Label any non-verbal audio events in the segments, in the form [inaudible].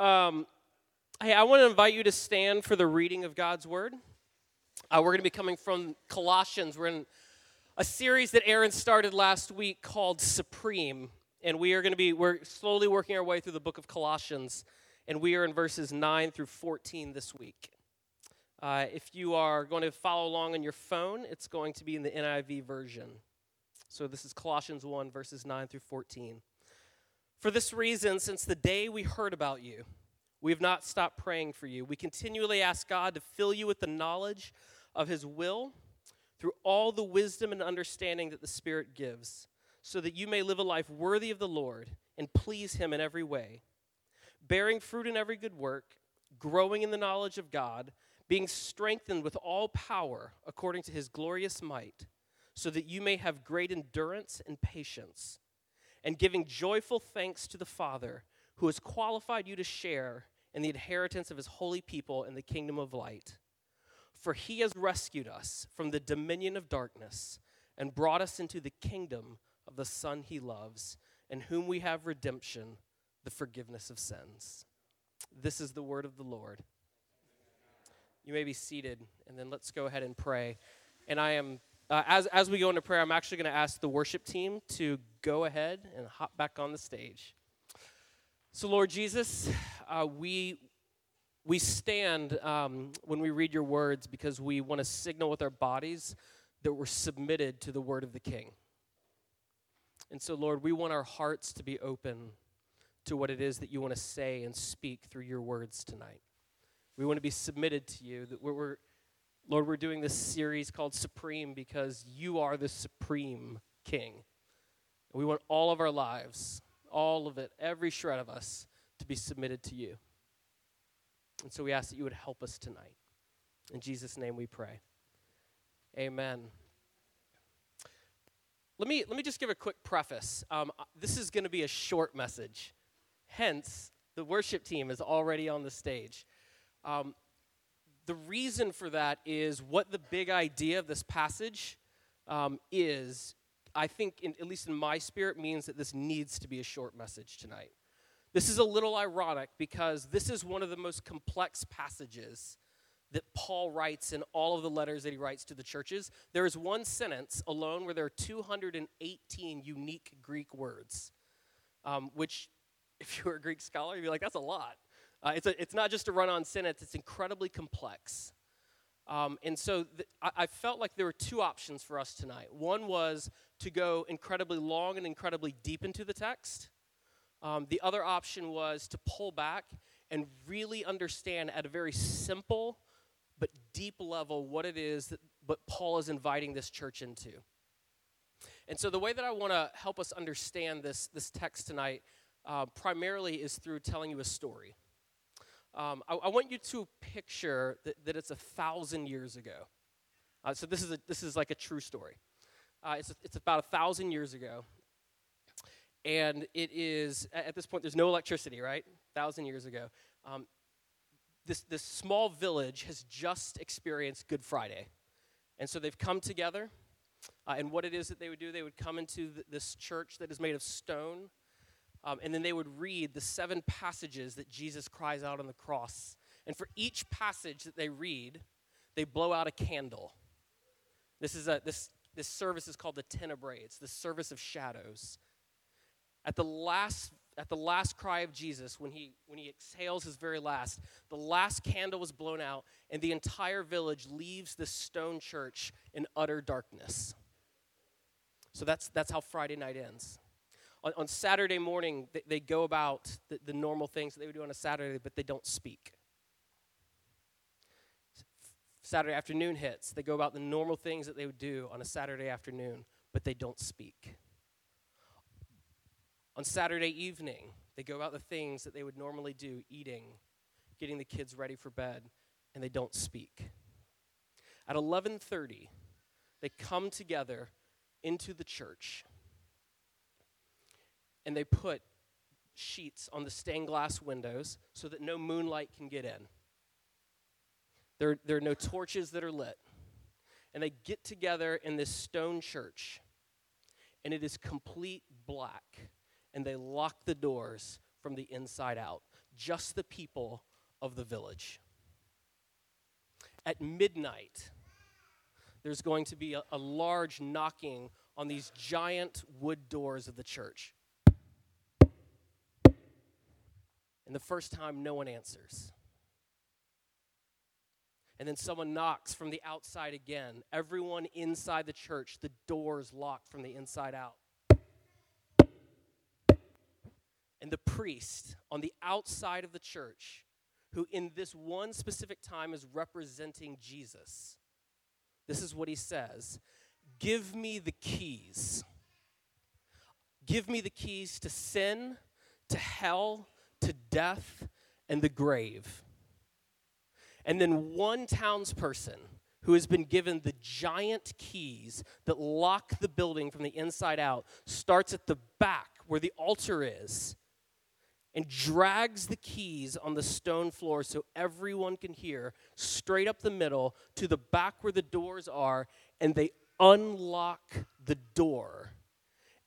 Um, hey, I want to invite you to stand for the reading of God's word. Uh, we're going to be coming from Colossians. We're in a series that Aaron started last week called Supreme, and we are going to be we're slowly working our way through the book of Colossians, and we are in verses nine through fourteen this week. Uh, if you are going to follow along on your phone, it's going to be in the NIV version. So this is Colossians 1, verses 9 through 14. For this reason, since the day we heard about you, we have not stopped praying for you. We continually ask God to fill you with the knowledge of His will through all the wisdom and understanding that the Spirit gives, so that you may live a life worthy of the Lord and please Him in every way, bearing fruit in every good work, growing in the knowledge of God, being strengthened with all power according to His glorious might, so that you may have great endurance and patience and giving joyful thanks to the Father who has qualified you to share in the inheritance of his holy people in the kingdom of light. For he has rescued us from the dominion of darkness and brought us into the kingdom of the Son he loves, in whom we have redemption, the forgiveness of sins. This is the word of the Lord. You may be seated, and then let's go ahead and pray. And I am uh, as, as we go into prayer, I'm actually going to ask the worship team to go ahead and hop back on the stage. So, Lord Jesus, uh, we, we stand um, when we read your words because we want to signal with our bodies that we're submitted to the word of the King. And so, Lord, we want our hearts to be open to what it is that you want to say and speak through your words tonight. We want to be submitted to you, that we're, we're Lord, we're doing this series called Supreme because you are the supreme king. We want all of our lives, all of it, every shred of us, to be submitted to you. And so we ask that you would help us tonight. In Jesus' name we pray. Amen. Let me, let me just give a quick preface. Um, uh, this is going to be a short message. Hence, the worship team is already on the stage. Um, the reason for that is what the big idea of this passage um, is, I think, in, at least in my spirit, means that this needs to be a short message tonight. This is a little ironic because this is one of the most complex passages that Paul writes in all of the letters that he writes to the churches. There is one sentence alone where there are 218 unique Greek words, um, which, [laughs] if you're a Greek scholar, you'd be like, that's a lot. Uh, it's, a, it's not just a run on sentence, it's incredibly complex. Um, and so th- I, I felt like there were two options for us tonight. One was to go incredibly long and incredibly deep into the text. Um, the other option was to pull back and really understand at a very simple but deep level what it is that what Paul is inviting this church into. And so the way that I want to help us understand this, this text tonight uh, primarily is through telling you a story. Um, I, I, want you to picture that, that, it's a thousand years ago. Uh, so this is, a, this is like a true story. Uh, it's, a, it's about a thousand years ago. And it is, at this point, there's no electricity, right? A Thousand years ago. Um, this, this small village has just experienced Good Friday. And so they've come together. Uh, and what it is that they would do, they would come into th- this church that is made of stone. Um, and then they would read the seven passages that Jesus cries out on the cross. And for each passage that they read, they blow out a candle. This, is a, this, this service is called the Tenebrae, it's the service of shadows. At the last at the last cry of Jesus, when he, when he exhales his very last, the last candle was blown out, and the entire village leaves the stone church in utter darkness. So that's, that's how Friday night ends on, on Saturday morning, they, they go about the, the normal things that they would do on a Saturday, but they don't speak. Saturday afternoon hits, they go about the normal things that they would do on a Saturday afternoon, but they don't speak. On Saturday evening, they go about the things that they would normally do, eating, getting the kids ready for bed, and they don't speak. At 11:30, they come together into the church and they put sheets on the stained glass windows so that no moonlight can get in. There, there are no torches that are lit. And they get together in this stone church, and it is complete black, and they lock the doors from the inside out. just the people of the village. At midnight, there's going to be a, a large knocking on these giant wood doors of the church. And the first time, no one answers. And then someone knocks from the outside again. Everyone inside the church, the doors locked from the inside out. And the priest on the outside of the church, who in this one specific time is representing Jesus, this is what he says Give me the keys. Give me the keys to sin, to hell, death, and the grave. And then one townsperson who has been given the giant keys that lock the building from the inside out starts at the back where the altar is and drags the keys on the stone floor so everyone can hear straight up the middle to the back where the doors are and they unlock the door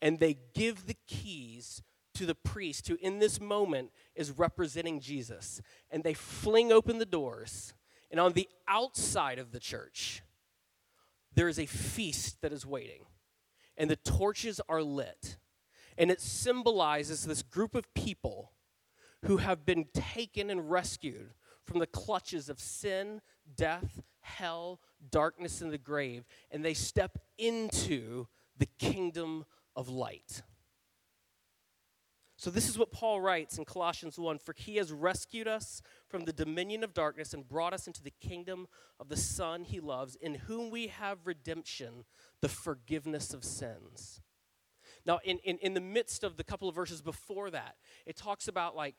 and they give the keys to the priest who in this moment is representing Jesus. And they fling open the doors. And on the outside of the church, there is a feast that is waiting. And the torches are lit. And it symbolizes this group of people who have been taken and rescued from the clutches of sin, death, hell, darkness, and the grave. And they step into the kingdom of light. So, this is what Paul writes in Colossians 1 For he has rescued us from the dominion of darkness and brought us into the kingdom of the Son he loves, in whom we have redemption, the forgiveness of sins. Now, in, in, in the midst of the couple of verses before that, it talks about like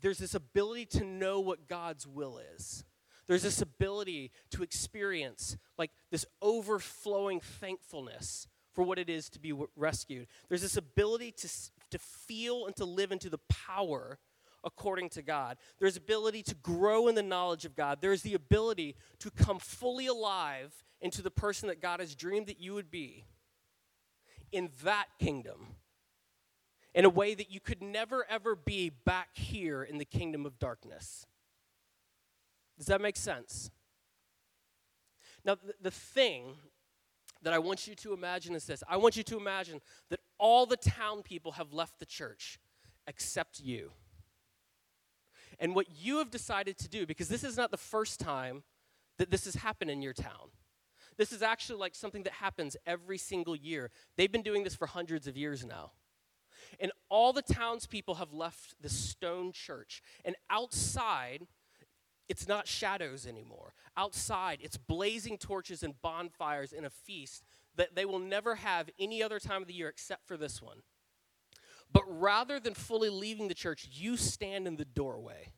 there's this ability to know what God's will is. There's this ability to experience like this overflowing thankfulness for what it is to be rescued. There's this ability to, to feel and to live into the power according to God. There's ability to grow in the knowledge of God. There's the ability to come fully alive into the person that God has dreamed that you would be in that kingdom in a way that you could never ever be back here in the kingdom of darkness. Does that make sense? Now, the thing that I want you to imagine is this I want you to imagine that all the town people have left the church except you. And what you have decided to do, because this is not the first time that this has happened in your town. This is actually like something that happens every single year. They've been doing this for hundreds of years now. And all the townspeople have left the stone church. And outside, it's not shadows anymore. Outside, it's blazing torches and bonfires and a feast that they will never have any other time of the year except for this one. But rather than fully leaving the church, you stand in the doorway.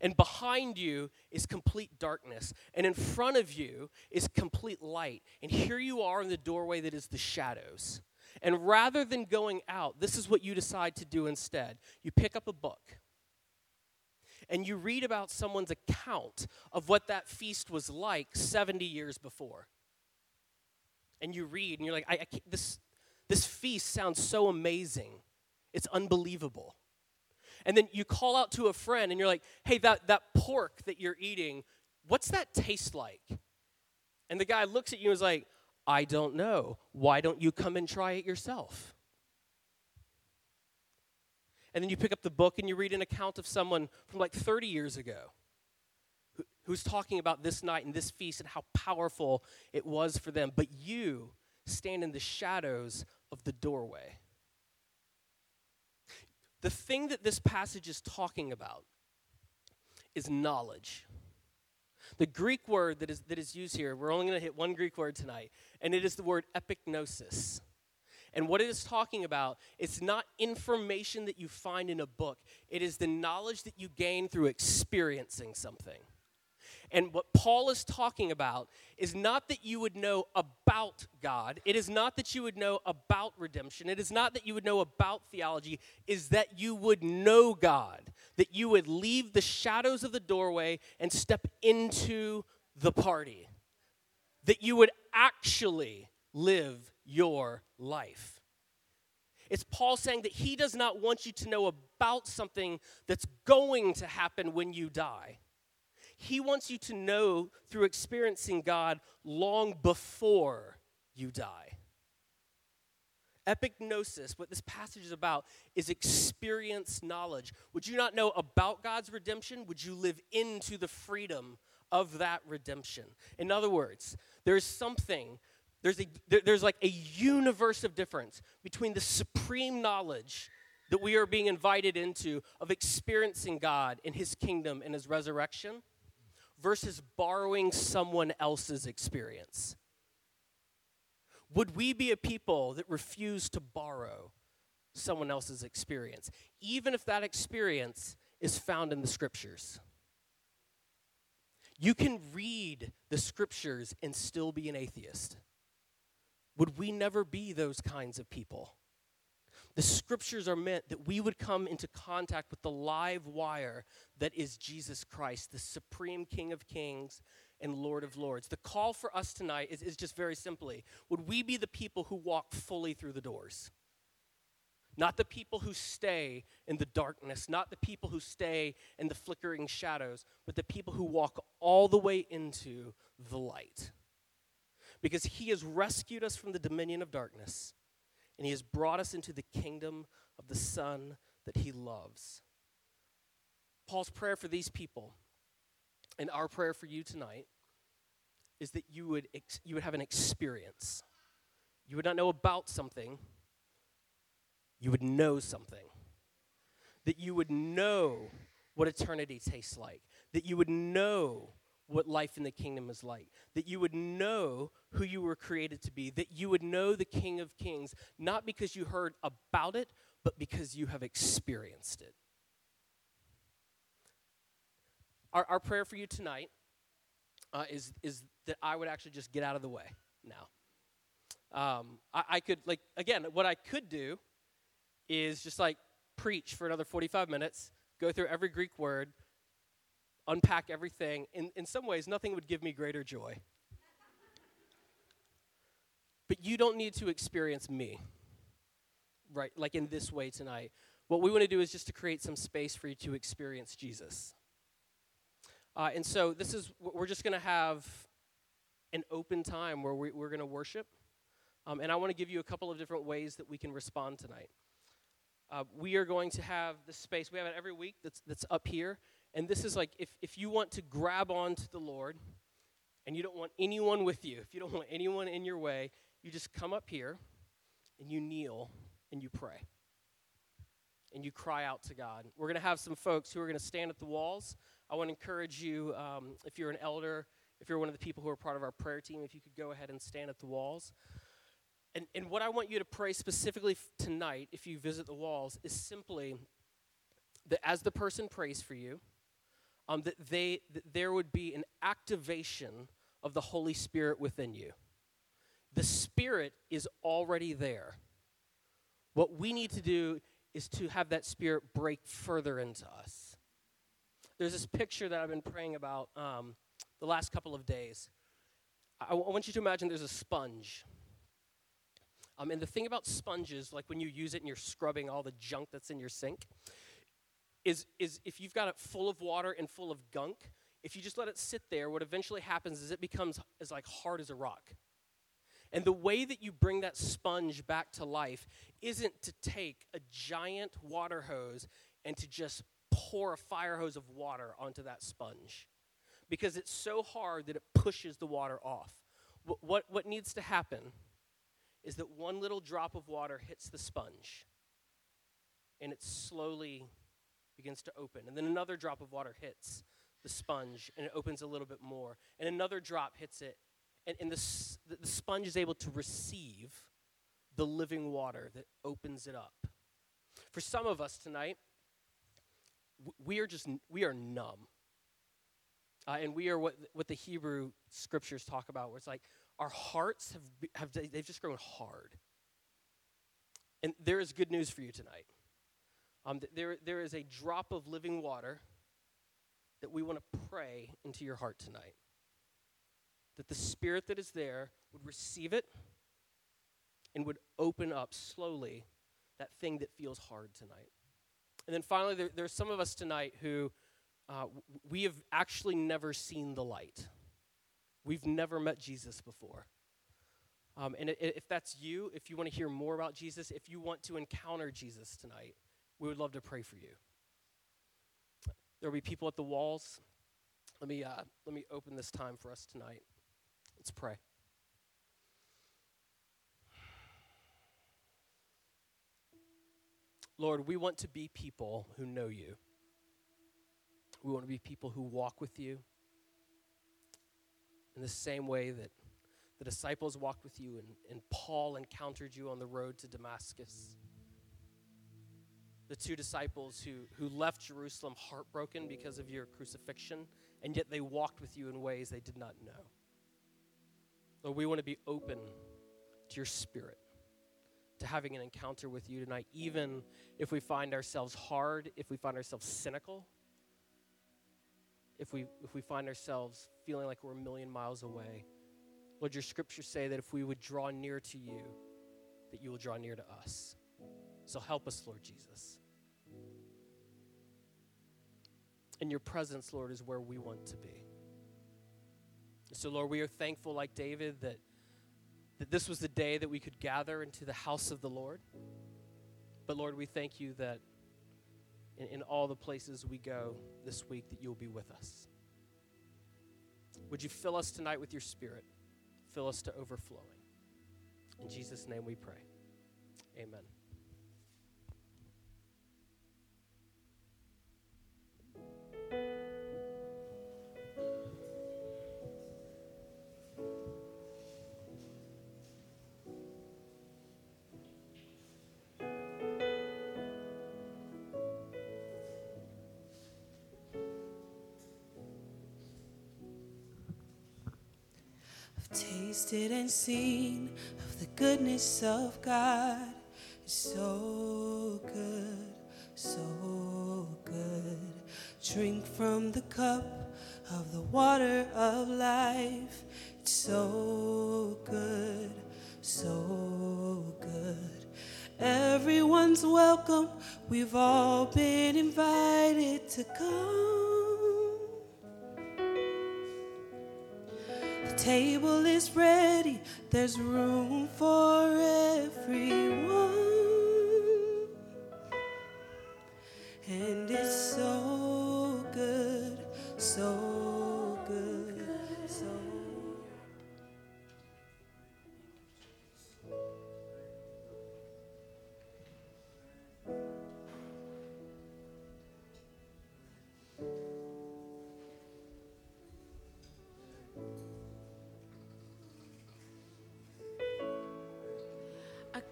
And behind you is complete darkness. And in front of you is complete light. And here you are in the doorway that is the shadows. And rather than going out, this is what you decide to do instead. You pick up a book and you read about someone's account of what that feast was like 70 years before. And you read, and you're like, I, I this, this feast sounds so amazing. It's unbelievable. And then you call out to a friend, and you're like, hey, that, that pork that you're eating, what's that taste like? And the guy looks at you and is like, I don't know. Why don't you come and try it yourself? And then you pick up the book and you read an account of someone from like 30 years ago who's talking about this night and this feast and how powerful it was for them. But you stand in the shadows of the doorway. The thing that this passage is talking about is knowledge. The Greek word that is, that is used here, we're only going to hit one Greek word tonight, and it is the word epignosis. And what it is talking about, it's not information that you find in a book, it is the knowledge that you gain through experiencing something. And what Paul is talking about is not that you would know about God. It is not that you would know about redemption. It is not that you would know about theology. Is that you would know God. That you would leave the shadows of the doorway and step into the party. That you would actually live your life. It's Paul saying that he does not want you to know about something that's going to happen when you die. He wants you to know through experiencing God long before you die. Epignosis, what this passage is about, is experience knowledge. Would you not know about God's redemption? Would you live into the freedom of that redemption? In other words, there's something, there's, a, there's like a universe of difference between the supreme knowledge that we are being invited into of experiencing God in His kingdom and His resurrection versus borrowing someone else's experience. Would we be a people that refuse to borrow someone else's experience, even if that experience is found in the scriptures? You can read the scriptures and still be an atheist. Would we never be those kinds of people? The scriptures are meant that we would come into contact with the live wire that is Jesus Christ, the supreme King of Kings and Lord of Lords. The call for us tonight is, is just very simply would we be the people who walk fully through the doors? Not the people who stay in the darkness, not the people who stay in the flickering shadows, but the people who walk all the way into the light. Because He has rescued us from the dominion of darkness and he has brought us into the kingdom of the Son that he loves. Paul's prayer for these people and our prayer for you tonight is that you would, ex- you would have an experience. You would not know about something, you would know something. That you would know what eternity tastes like. That you would know what life in the kingdom is like, that you would know who you were created to be, that you would know the King of Kings, not because you heard about it, but because you have experienced it. Our, our prayer for you tonight uh, is, is that I would actually just get out of the way now. Um, I, I could, like, again, what I could do is just like preach for another 45 minutes, go through every Greek word, unpack everything. In, in some ways, nothing would give me greater joy. But you don't need to experience me, right? Like in this way tonight. What we want to do is just to create some space for you to experience Jesus. Uh, and so this is, we're just going to have an open time where we, are going to worship. Um, and I want to give you a couple of different ways that we can respond tonight. Uh, we are going to have the space, we have it every week that's, that's up here. And this is like if, if you want to grab onto the Lord and you don't want anyone with you, if you don't [laughs] want anyone in your way, you just come up here and you kneel and you pray. And you cry out to God. We're going to have some folks who are going to stand at the walls. I want to encourage you, um, if you're an elder, if you're one of the people who are part of our prayer team, if you could go ahead and stand at the walls. And, and what I want you to pray specifically tonight, if you visit the walls, is simply that as the person prays for you, um, that, they, that there would be an activation of the Holy Spirit within you. The Spirit is already there. What we need to do is to have that Spirit break further into us. There's this picture that I've been praying about um, the last couple of days. I, w- I want you to imagine there's a sponge. Um, and the thing about sponges, like when you use it and you're scrubbing all the junk that's in your sink, is, is if you've got it full of water and full of gunk, if you just let it sit there, what eventually happens is it becomes as like hard as a rock. And the way that you bring that sponge back to life isn't to take a giant water hose and to just pour a fire hose of water onto that sponge because it's so hard that it pushes the water off. What, what, what needs to happen is that one little drop of water hits the sponge and it slowly begins to open. And then another drop of water hits the sponge and it opens a little bit more. And another drop hits it. And, and the, the sponge is able to receive the living water that opens it up. For some of us tonight, we are just, we are numb. Uh, and we are what, what the Hebrew scriptures talk about, where it's like our hearts have, have they've just grown hard. And there is good news for you tonight. Um, there, there is a drop of living water that we want to pray into your heart tonight. That the spirit that is there would receive it and would open up slowly that thing that feels hard tonight. And then finally, there, there's some of us tonight who uh, we have actually never seen the light. We've never met Jesus before. Um, and if that's you, if you want to hear more about Jesus, if you want to encounter Jesus tonight, we would love to pray for you. There will be people at the walls. Let me, uh, let me open this time for us tonight. Let's pray. Lord, we want to be people who know you. We want to be people who walk with you in the same way that the disciples walked with you and, and Paul encountered you on the road to Damascus. The two disciples who, who left Jerusalem heartbroken because of your crucifixion, and yet they walked with you in ways they did not know. Lord, we want to be open to your spirit, to having an encounter with you tonight, even if we find ourselves hard, if we find ourselves cynical, if we, if we find ourselves feeling like we're a million miles away. Lord, your scriptures say that if we would draw near to you, that you will draw near to us. So help us, Lord Jesus. And your presence, Lord, is where we want to be. So, Lord, we are thankful, like David, that, that this was the day that we could gather into the house of the Lord. But, Lord, we thank you that in, in all the places we go this week, that you'll be with us. Would you fill us tonight with your spirit? Fill us to overflowing. In Jesus' name we pray. Amen. Tasted and seen of the goodness of God. It's so good, so good. Drink from the cup of the water of life. It's so good, so good. Everyone's welcome. We've all been invited to come. Table is ready, there's room for everyone. And it's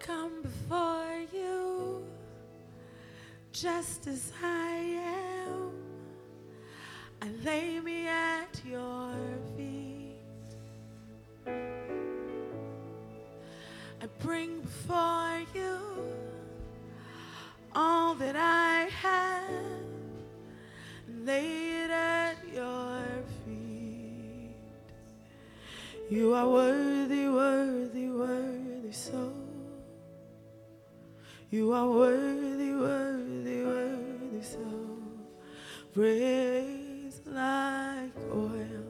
come before you just as I am. I lay me at your feet. I bring before you all that I have. Lay it at your feet. You are worthy, You are worthy, worthy, worthy, so praise like oil.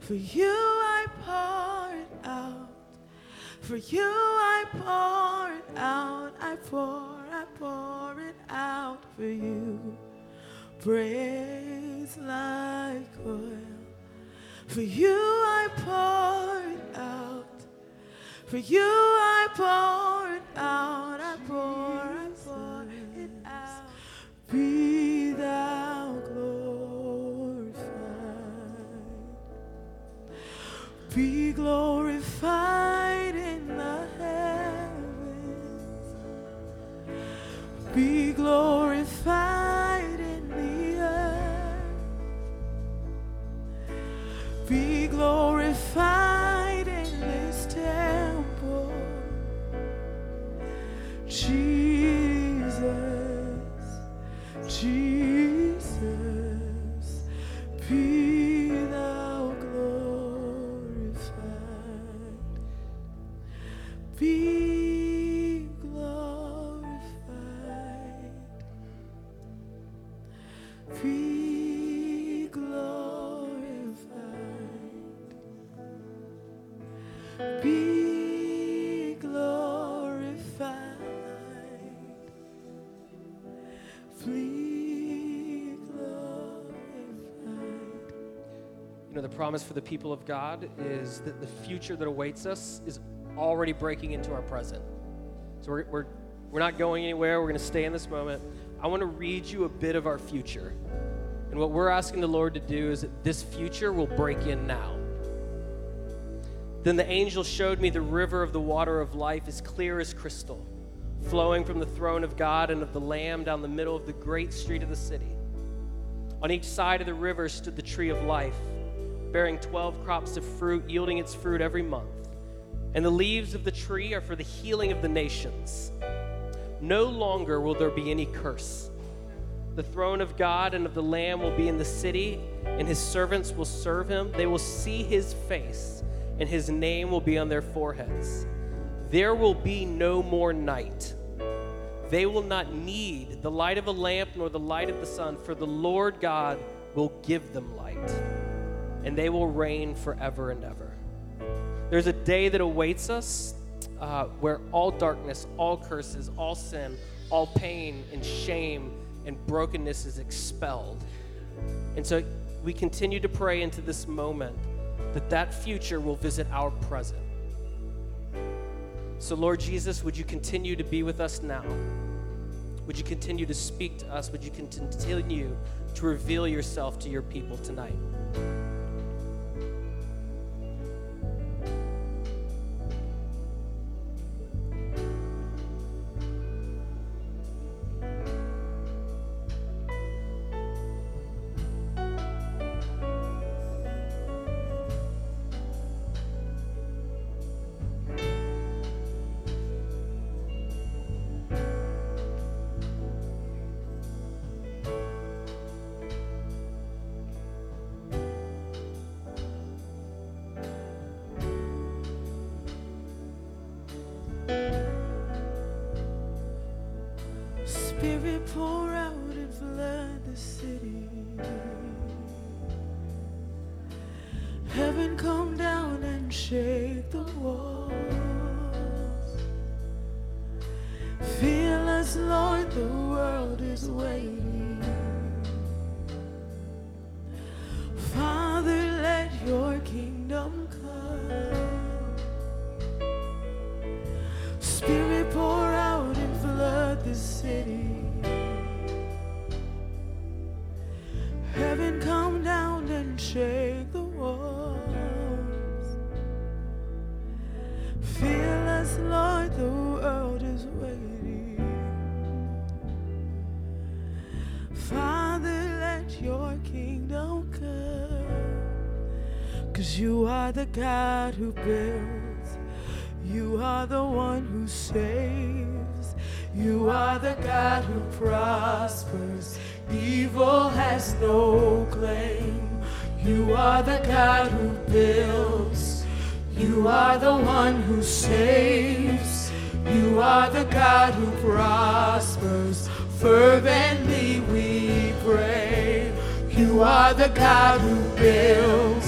For you I pour it out. For you I pour it out. I pour, I pour it out for you. Praise like oil. For you I pour it out. For you I pour promise for the people of God is that the future that awaits us is already breaking into our present. So we're, we're, we're not going anywhere. We're going to stay in this moment. I want to read you a bit of our future. And what we're asking the Lord to do is that this future will break in now. Then the angel showed me the river of the water of life as clear as crystal, flowing from the throne of God and of the Lamb down the middle of the great street of the city. On each side of the river stood the tree of life, bearing 12 crops of fruit, yielding its fruit every month. And the leaves of the tree are for the healing of the nations. No longer will there be any curse. The throne of God and of the Lamb will be in the city, and his servants will serve him. They will see his face, and his name will be on their foreheads. There will be no more night. They will not need the light of a lamp nor the light of the sun, for the Lord God will give them light, and they will reign forever and ever. There's a day that awaits us uh, where all darkness, all curses, all sin, all pain and shame and brokenness is expelled. And so we continue to pray into this moment that that future will visit our present. So, Lord Jesus, would you continue to be with us now? Would you continue to speak to us? Would you continue to reveal yourself to your people tonight? Shake the You are the God who builds. You are the one who saves. You are the God who prospers. Evil has no claim. You are the God who builds. You are the one who saves. You are the God who prospers. Fervently we pray. You are the God who builds.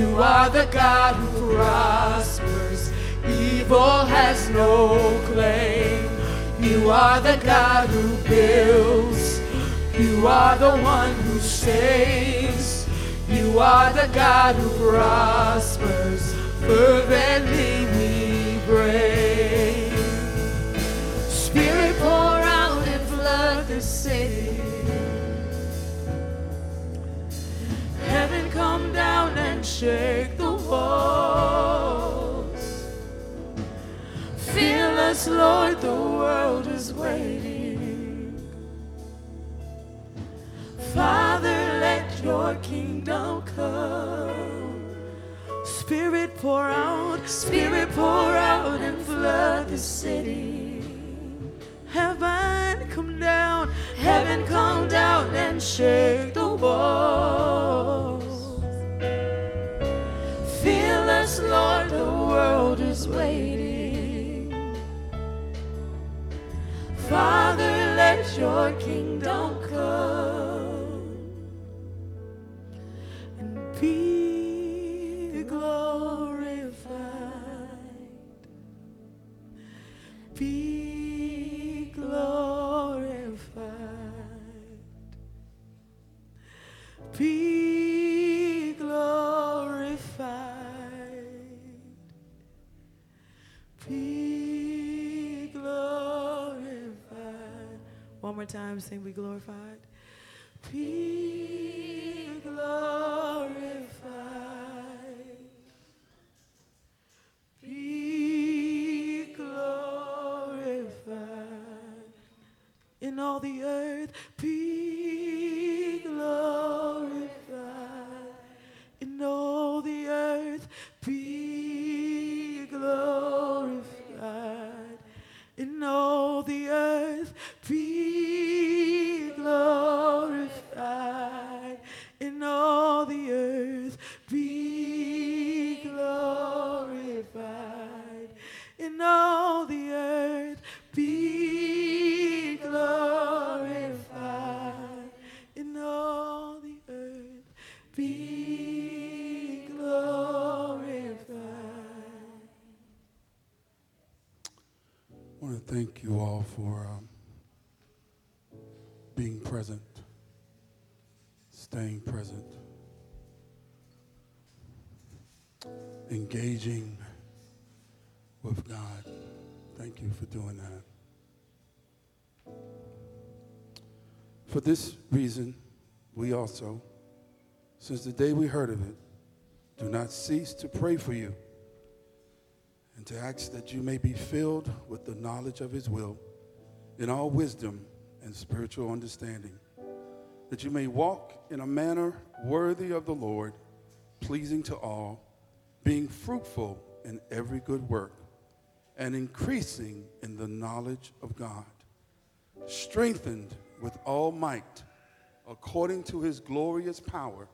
You are the God who prospers. Evil has no claim. You are the God who builds. You are the one who saves. You are the God who prospers. Fervently we pray. Spirit pour out and flood the city. Heaven come down and shake the walls. Feel us, Lord, the world is waiting. Father, let your kingdom come. Spirit pour out, Spirit pour out and flood the city. Heaven come down, heaven come down and shake your More be glorified. For this reason, we also, since the day we heard of it, do not cease to pray for you and to ask that you may be filled with the knowledge of his will in all wisdom and spiritual understanding, that you may walk in a manner worthy of the Lord, pleasing to all, being fruitful in every good work, and increasing in the knowledge of God, strengthened with all might according to his glorious power,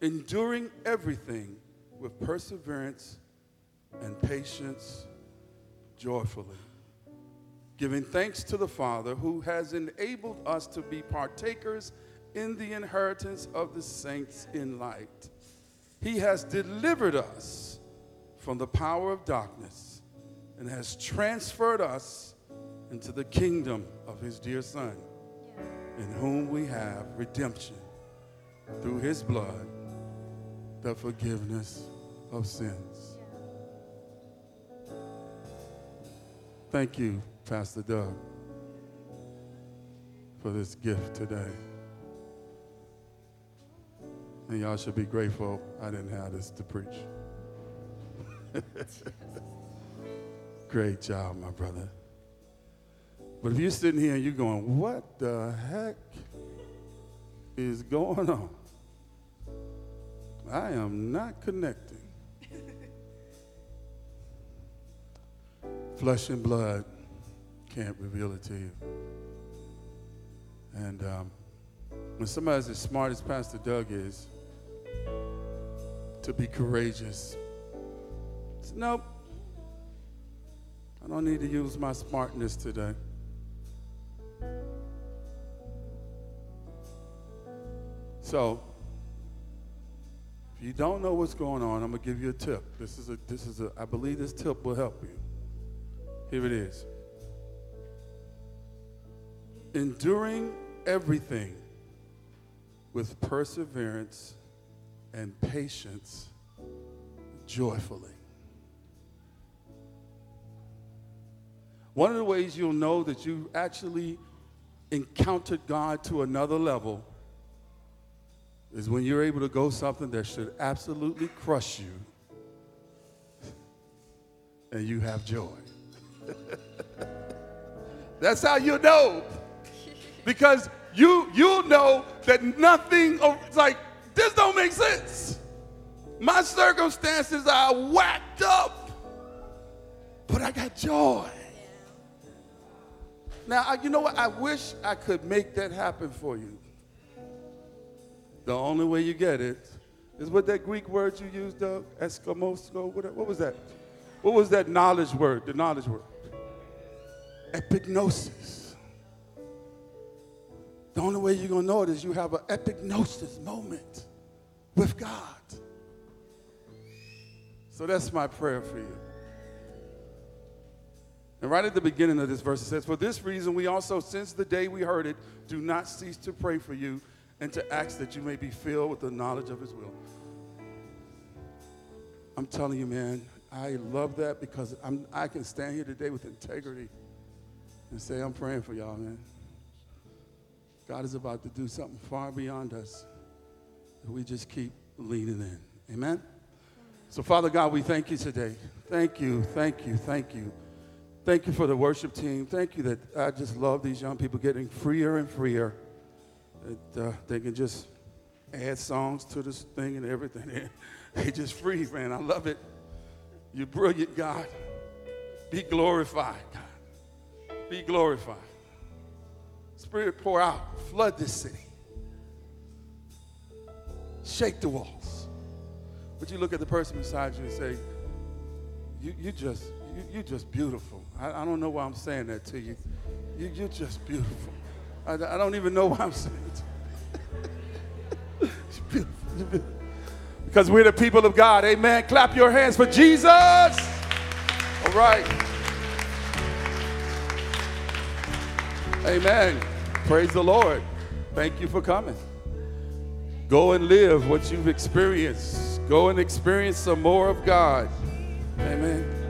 enduring everything with perseverance and patience joyfully, giving thanks to the Father who has enabled us to be partakers in the inheritance of the saints in light. He has delivered us from the power of darkness and has transferred us into the kingdom of his dear Son, in whom we have redemption through his blood, the forgiveness of sins. Thank you, Pastor Doug, for this gift today. And y'all should be grateful I didn't have this to preach. [laughs] Great job, my brother. But if you're sitting here and you're going, what the heck is going on? I am not connecting. [laughs] Flesh and blood can't reveal it to you. And um, when somebody's as smart as Pastor Doug is, to be courageous, it's, nope, I don't need to use my smartness today. So, if you don't know what's going on, I'm gonna give you a tip. This is a, this is a, I believe this tip will help you. Here it is. Enduring everything with perseverance and patience joyfully. One of the ways you'll know that you actually encountered God to another level is when you're able to go something that should absolutely crush you and you have joy. [laughs] That's how you know. Because you you know that nothing like this don't make sense. My circumstances are whacked up, but I got joy. Now, you know what? I wish I could make that happen for you. The only way you get it is what that Greek word you used, Doug? Eskimosko? What, what was that? What was that knowledge word? The knowledge word? Epignosis. The only way you're going to know it is you have an epignosis moment with God. So that's my prayer for you. And right at the beginning of this verse, it says, For this reason, we also, since the day we heard it, do not cease to pray for you and to ask that you may be filled with the knowledge of his will. I'm telling you, man, I love that because I'm, I can stand here today with integrity and say, I'm praying for y'all, man. God is about to do something far beyond us. We just keep leaning in. Amen? So, Father God, we thank you today. Thank you, thank you, thank you. Thank you for the worship team. Thank you that I just love these young people getting freer and freer. That uh, they can just add songs to this thing and everything. [laughs] they just free, man. I love it. You're brilliant, God. Be glorified, God. Be glorified. Spirit, pour out. Flood this city. Shake the walls. Would you look at the person beside you and say, you, you just, you, you just beautiful. I, I don't know why I'm saying that to you. you you're just beautiful. I, I don't even know why I'm saying it. Because we're the people of God. Amen. Clap your hands for Jesus. All right. Amen. Praise the Lord. Thank you for coming. Go and live what you've experienced. Go and experience some more of God. Amen.